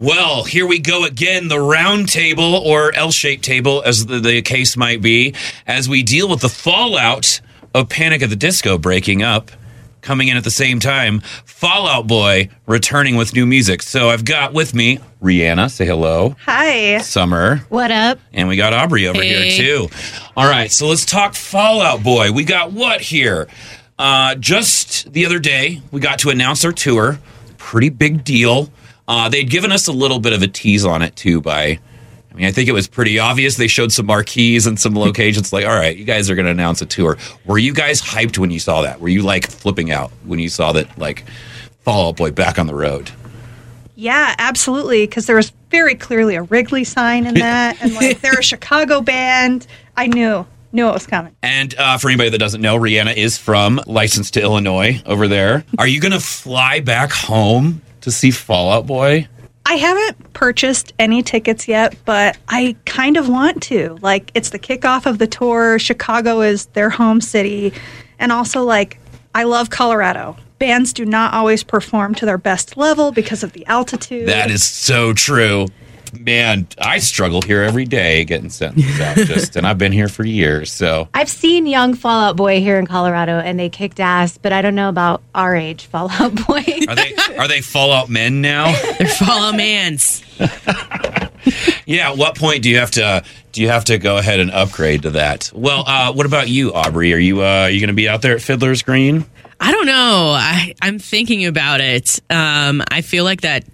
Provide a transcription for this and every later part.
Well, here we go again, the round table or L shaped table, as the, the case might be, as we deal with the fallout of Panic at the Disco breaking up, coming in at the same time, Fall Out Boy returning with new music. So I've got with me Rihanna, say hello, Hi. Summer, What up? and we got Aubrey over Hey. here too. All right, so let's talk Fall Out Boy. We got what here? Uh, just the other day, we got to announce our tour. Pretty big deal. Uh, they'd given us a little bit of a tease on it too. By, I mean, I think it was pretty obvious. They showed some marquees and some locations. like, all right, you guys are going to announce a tour. Were you guys hyped when you saw that? Were you like flipping out when you saw that? Like, Fall Out Boy back on the road. Yeah, absolutely. Because there was very clearly a Wrigley sign in that, and like they're a Chicago band. I knew, knew it was coming. And uh, for anybody that doesn't know, Rihanna is from licensed to Illinois over there. Are you going to fly back home to see Fall Out Boy? I haven't purchased any tickets yet, but I kind of want to. Like, it's the kickoff of the tour. Chicago is their home city, and also like I love Colorado. Bands do not always perform to their best level because of the altitude. That is so true. Man, I struggle here every day getting sentences out just, and I've been here for years. So I've seen young Fall Out Boy here in Colorado, and they kicked ass. But I don't know about our age Fallout Boy. are they are they Fallout men now? They're Fallout Mans. Yeah. At what point do you have to do you have to go ahead and upgrade to that? Well, uh, what about you, Aubrey? Are you uh, are you going to be out there at Fiddler's Green? I don't know. I, I'm thinking about it. Um, I feel like that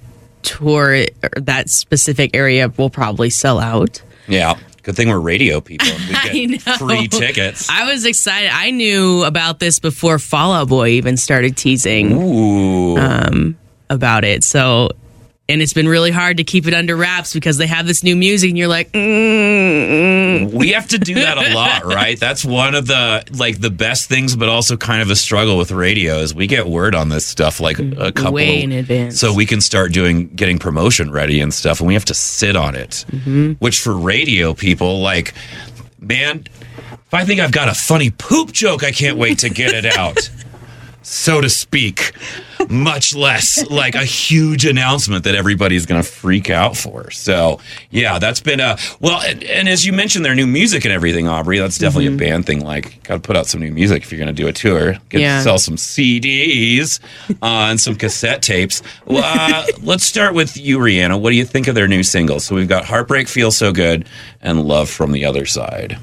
tour, that specific area, will probably sell out. Yeah. Good thing we're radio people and we get free tickets. I was excited. I knew about this before Fall Out Boy even started teasing Ooh. Um, about it. So, and it's been really hard to keep it under wraps because they have this new music, and you're like, mm, mm, mm, we have to do that a lot, right? That's one of the like the best things, but also kind of a struggle with radio is we get word on this stuff like a couple Way in advance. so we can start doing getting promotion ready and stuff, and we have to sit on it. Which for radio people, like, man, if I think I've got a funny poop joke, I can't wait to get it out. So to speak, much less like a huge announcement that everybody's going to freak out for. So, yeah, that's been a well, and, and as you mentioned, their new music and everything, Aubrey. That's definitely a band thing. Like, got to put out some new music if you're going to do a tour. Get Yeah. sell some CDs uh, and some cassette tapes. Well, uh, let's start with you, Rihanna. What do you think of their new singles? So we've got "Heartbreak Feels So Good" and "Love from the Other Side."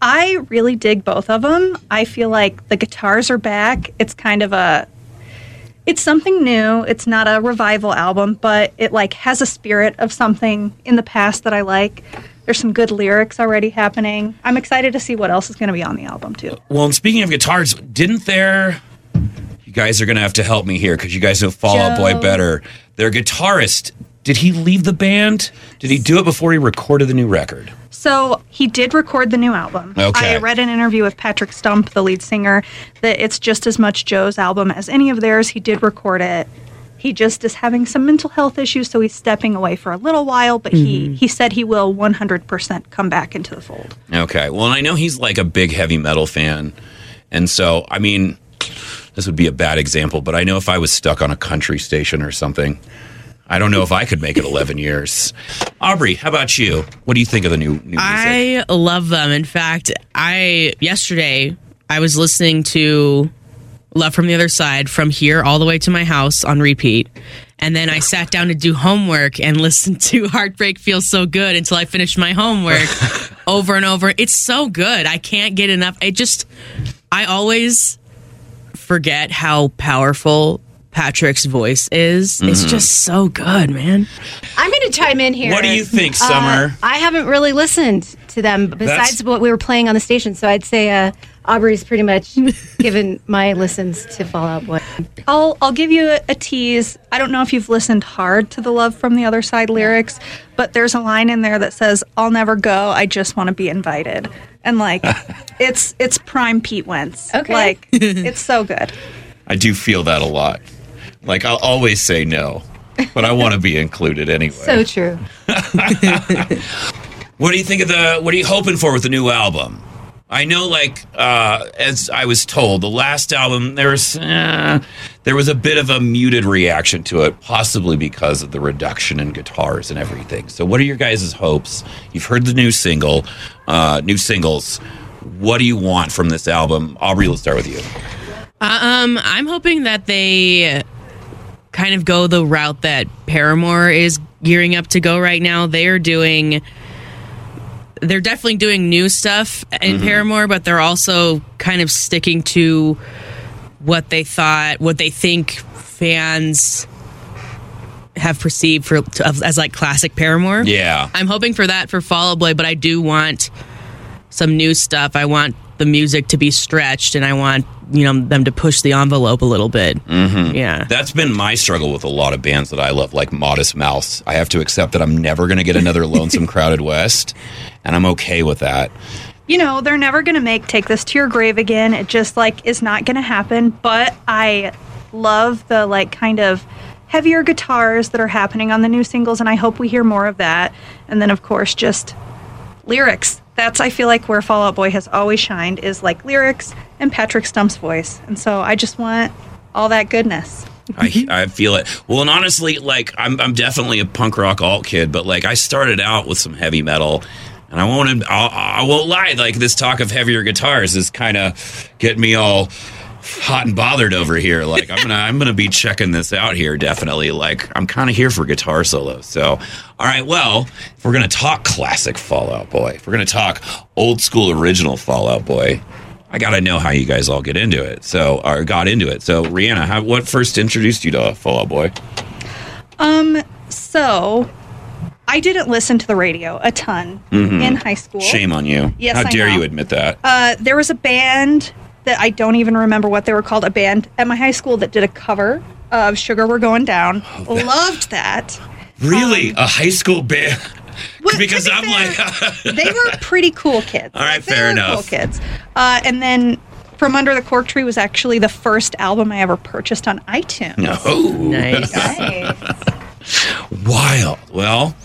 I really dig both of them. I feel like the guitars are back. It's kind of a it's something new. It's not a revival album, but it like has a spirit of something in the past that I like. There's some good lyrics already happening. I'm excited to see what else is going to be on the album too. Well, and speaking of guitars, didn't there? You guys are going to have to help me here because you guys know Fallout Joe. Boy better. Their guitarist, did he leave the band? Did he do it before he recorded the new record? So he did record the new album. Okay. I read an interview with Patrick Stump, the lead singer, that it's just as much Joe's album as any of theirs. He did record it. He just is having some mental health issues, so he's stepping away for a little while. But he mm-hmm. he said he will 100% come back into the fold. Okay. Well, and I know he's like a big heavy metal fan. And so, I mean, this would be a bad example, but I know if I was stuck on a country station or something, I don't know if I could make it 11 years. Aubrey, how about you? What do you think of the new, new music? I love them. In fact, I yesterday I was listening to Love from the Other Side from here all the way to my house on repeat. And then I sat down to do homework and listened to Heartbreak Feels So Good until I finished my homework over and over. It's so good. I can't get enough. I just, I always forget how powerful Patrick's voice is. It's just so good, man. I'm going to chime in here. What do you think, Uh, Summer? I haven't really listened to them besides what we were playing on the station, so I'd say uh, Aubrey's pretty much given my listens to Fall Out Boy. I'll I'll give you a, a tease. I don't know if you've listened hard to the Love from the Other Side lyrics, but there's a line in there that says, "I'll never go. I just want to be invited." And like, it's it's prime Pete Wentz. Okay. like it's so good. I do feel that a lot. Like I'll always say no, but I want to be included anyway. So true. what do you think of the? What are you hoping for with the new album? I know, like uh, as I was told, the last album there was uh, there was a bit of a muted reaction to it, possibly because of the reduction in guitars and everything. So, what are your guys' hopes? You've heard the new single, uh, new singles. What do you want from this album? Aubrey, let's start with you. Um, I'm hoping that they kind of go the route that Paramore is gearing up to go right now. They are doing they're definitely doing new stuff in Mm-hmm. Paramore, but they're also kind of sticking to what they thought, what they think fans have perceived for as like classic Paramore. Yeah, I'm hoping for that for Fall Out Boy, but I do want some new stuff. I want the music to be stretched, and I want you know them to push the envelope a little bit. Mm-hmm. Yeah, that's been my struggle with a lot of bands that I love, like Modest Mouse. I have to accept that I'm never going to get another Lonesome Crowded West, and I'm okay with that. you know, they're never going to make Take This to Your Grave again. It just like is not going to happen, but I love the like kind of heavier guitars that are happening on the new singles and I hope we hear more of that. And then of course just lyrics. That's I feel like where Fall Out Boy has always shined is like lyrics and Patrick Stump's voice. And so I just want all that goodness. I, I feel it. Well, and honestly, like I'm, I'm definitely a punk rock alt kid, but like I started out with some heavy metal, and I won't, I'll, I won't lie. Like this talk of heavier guitars is kind of getting me all hot and bothered over here. Like I'm gonna, I'm gonna be checking this out here. Definitely. Like I'm kind of here for guitar solos. So, all right. Well, if we're gonna talk classic Fall Out Boy, if we're gonna talk old school original Fall Out Boy. I gotta know how you guys all get into it. So, or got into it. So, Rihanna, how, what first introduced you to Fall Out Boy? Um so I didn't listen to the radio a ton in high school. Shame on you. Yes, how I dare know. you admit that? Uh, there was a band that I don't even remember what they were called. A band at my high school that did a cover of "Sugar We're Going Down." Oh, Loved that. really, a high school band? Well, because be I'm fair, like, they were pretty cool kids. All right, Like, they fair were enough. Cool kids. Uh, and then "From Under the Cork Tree" was actually the first album I ever purchased on iTunes. oh, nice. Nice. wild. Well,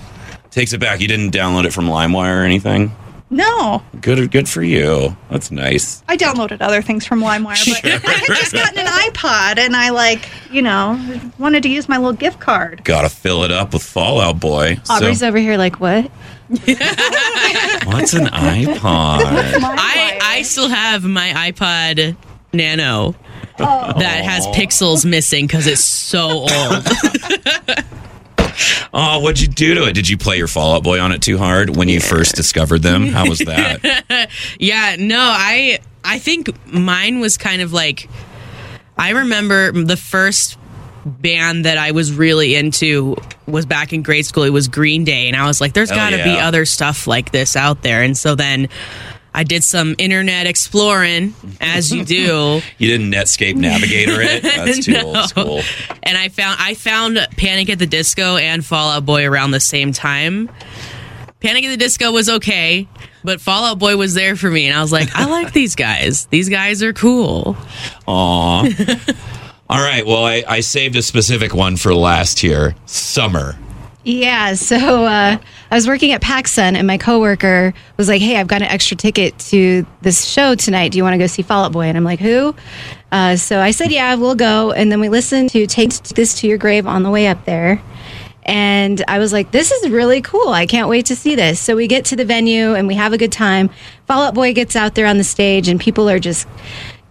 takes it back. You didn't download it from LimeWire or anything. No, Good, good for you. That's nice. I downloaded other things from LimeWire, but I had just gotten an iPod, and I like, you know, wanted to use my little gift card. Got to fill it up with Fall Out Boy. Aubrey's so, over here like, what? what's an iPod? I I still have my iPod Nano oh. that has pixels missing because it's so old. oh, what'd you do to it? Did you play your Fall Out Boy on it too hard when you first discovered them? How was that? yeah, no, I I think mine was kind of like I remember the first band that I was really into was back in grade school. It was Green Day, and I was like, "There's got to be other stuff like this out there." And so then I did some internet exploring, as you do. You didn't Netscape Navigator it? That's too No. old school. and I found I found Panic at the Disco and Fall Out Boy around the same time. Panic at the Disco was okay, but Fall Out Boy was there for me, and I was like, I like these guys. These guys are cool. Aw. All right. Well, I, I saved a specific one for last here. Summer. Yeah, so uh, I was working at PacSun, and my coworker was like, "Hey, I've got an extra ticket to this show tonight. Do you want to go see Fall Out Boy?" And I'm like, "Who?" Uh, so I said, "Yeah, we'll go." And then we listened to "Take This to Your Grave" on the way up there, and I was like, "This is really cool. I can't wait to see this." So we get to the venue and we have a good time. Fall Out Boy gets out there on the stage, and people are just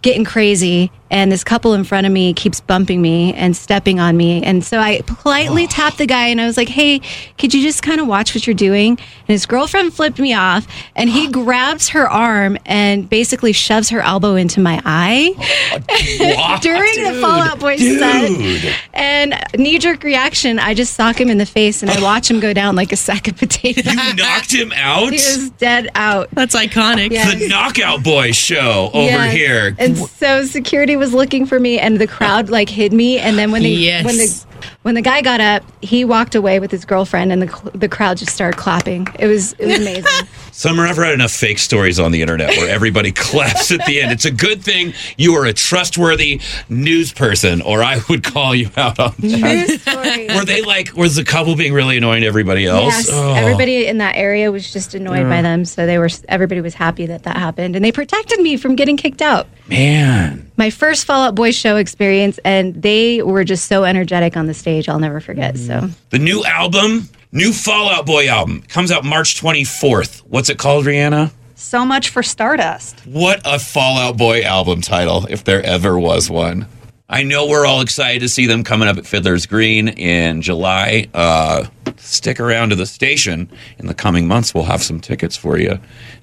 getting crazy and this couple in front of me keeps bumping me and stepping on me and so i politely oh. tapped the guy and i was like hey could you just kind of watch what you're doing and his girlfriend flipped me off and he grabs her arm and basically shoves her elbow into my eye oh, What? during the fallout boy set and knee-jerk reaction i just sock him in the face and i oh. watch him go down like a sack of potatoes You knocked him out? he was dead out That's iconic. Yeah. The Knockout Boy show over Yes. here. And so security was looking for me, and the crowd like hid me. And then when they Yes. when the When the guy got up, he walked away with his girlfriend, and the the crowd just started clapping. It was it was amazing. Summer, I've read enough fake stories on the internet where everybody claps at the end. It's a good thing you are a trustworthy news person, or I would call you out on that. True story. Were they like, was the couple being really annoying to everybody else? Yes, Oh. everybody in that area was just annoyed by them, so they were. Everybody was happy that that happened, and they protected me from getting kicked out. Man. My first Fall Out Boy show experience, and they were just so energetic on the stage. I'll never forget. So The new album, new Fall Out Boy album, comes out March 24th. What's it called, Rihanna? So much for Stardust. What a Fall Out Boy album title, if there ever was one. I know we're all excited to see them coming up at Fiddler's Green in July. Uh, stick around to the station in the coming months. We'll have some tickets for you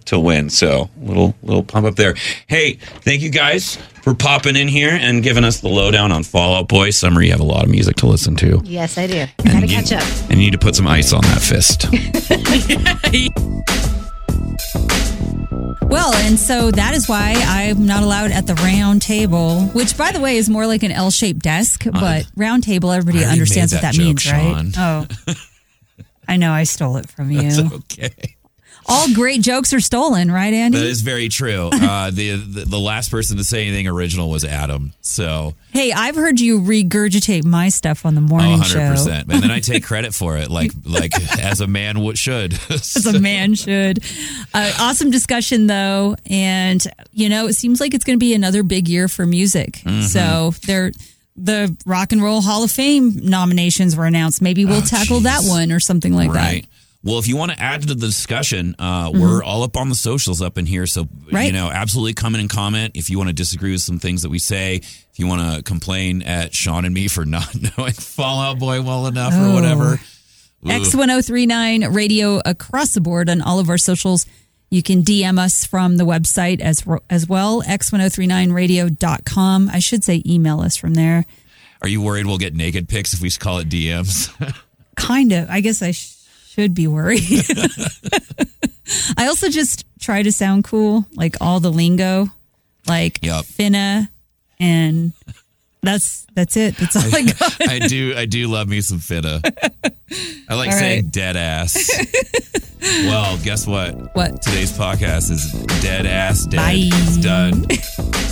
to win. So little little pump up there. Hey, thank you guys for popping in here and giving us the lowdown on Fall Out Boy. Summer, you have a lot of music to listen to. yes, I do. Gotta you, catch up. And you need to put some ice on that fist. Well, and so that is why I'm not allowed at the round table, which, by the way, is more like an L shaped desk, but round table, everybody understands made what that that means, joke, right? Oh. I know, I stole it from you. okay. All great jokes are stolen, right, Andy? That is very true. Uh, the, the the last person to say anything original was Adam. So hey, I've heard you regurgitate my stuff on the oh, morning 100 show. percent. And then I take credit for it, like like as a man would should. As a man should. Uh, awesome discussion, though. And, you know, it seems like it's going to be another big year for music. Mm-hmm. So there. The Rock and Roll Hall of Fame nominations were announced. Maybe we'll tackle that one or something like right. that. Well, if you want to add to the discussion, uh, we're all up on the socials up in here. So, you know, absolutely come in and comment. If you want to disagree with some things that we say, if you want to complain at Sean and me for not knowing Fall Out Boy well enough or Oh. whatever. Ooh. X1039 radio across the board on all of our socials. You can DM us from the website as as well, x1039radio.com. I should say email us from there. Are you worried we'll get naked pics if we call it DMs? Kind of. I guess I sh- should be worried. I also just try to sound cool, like all the lingo, like Yup. finna, and that's that's it. That's all I got. I do. I do love me some fitta. I like All saying right. dead ass. well, guess what? What? Today's podcast is dead ass dead. Bye. It's done.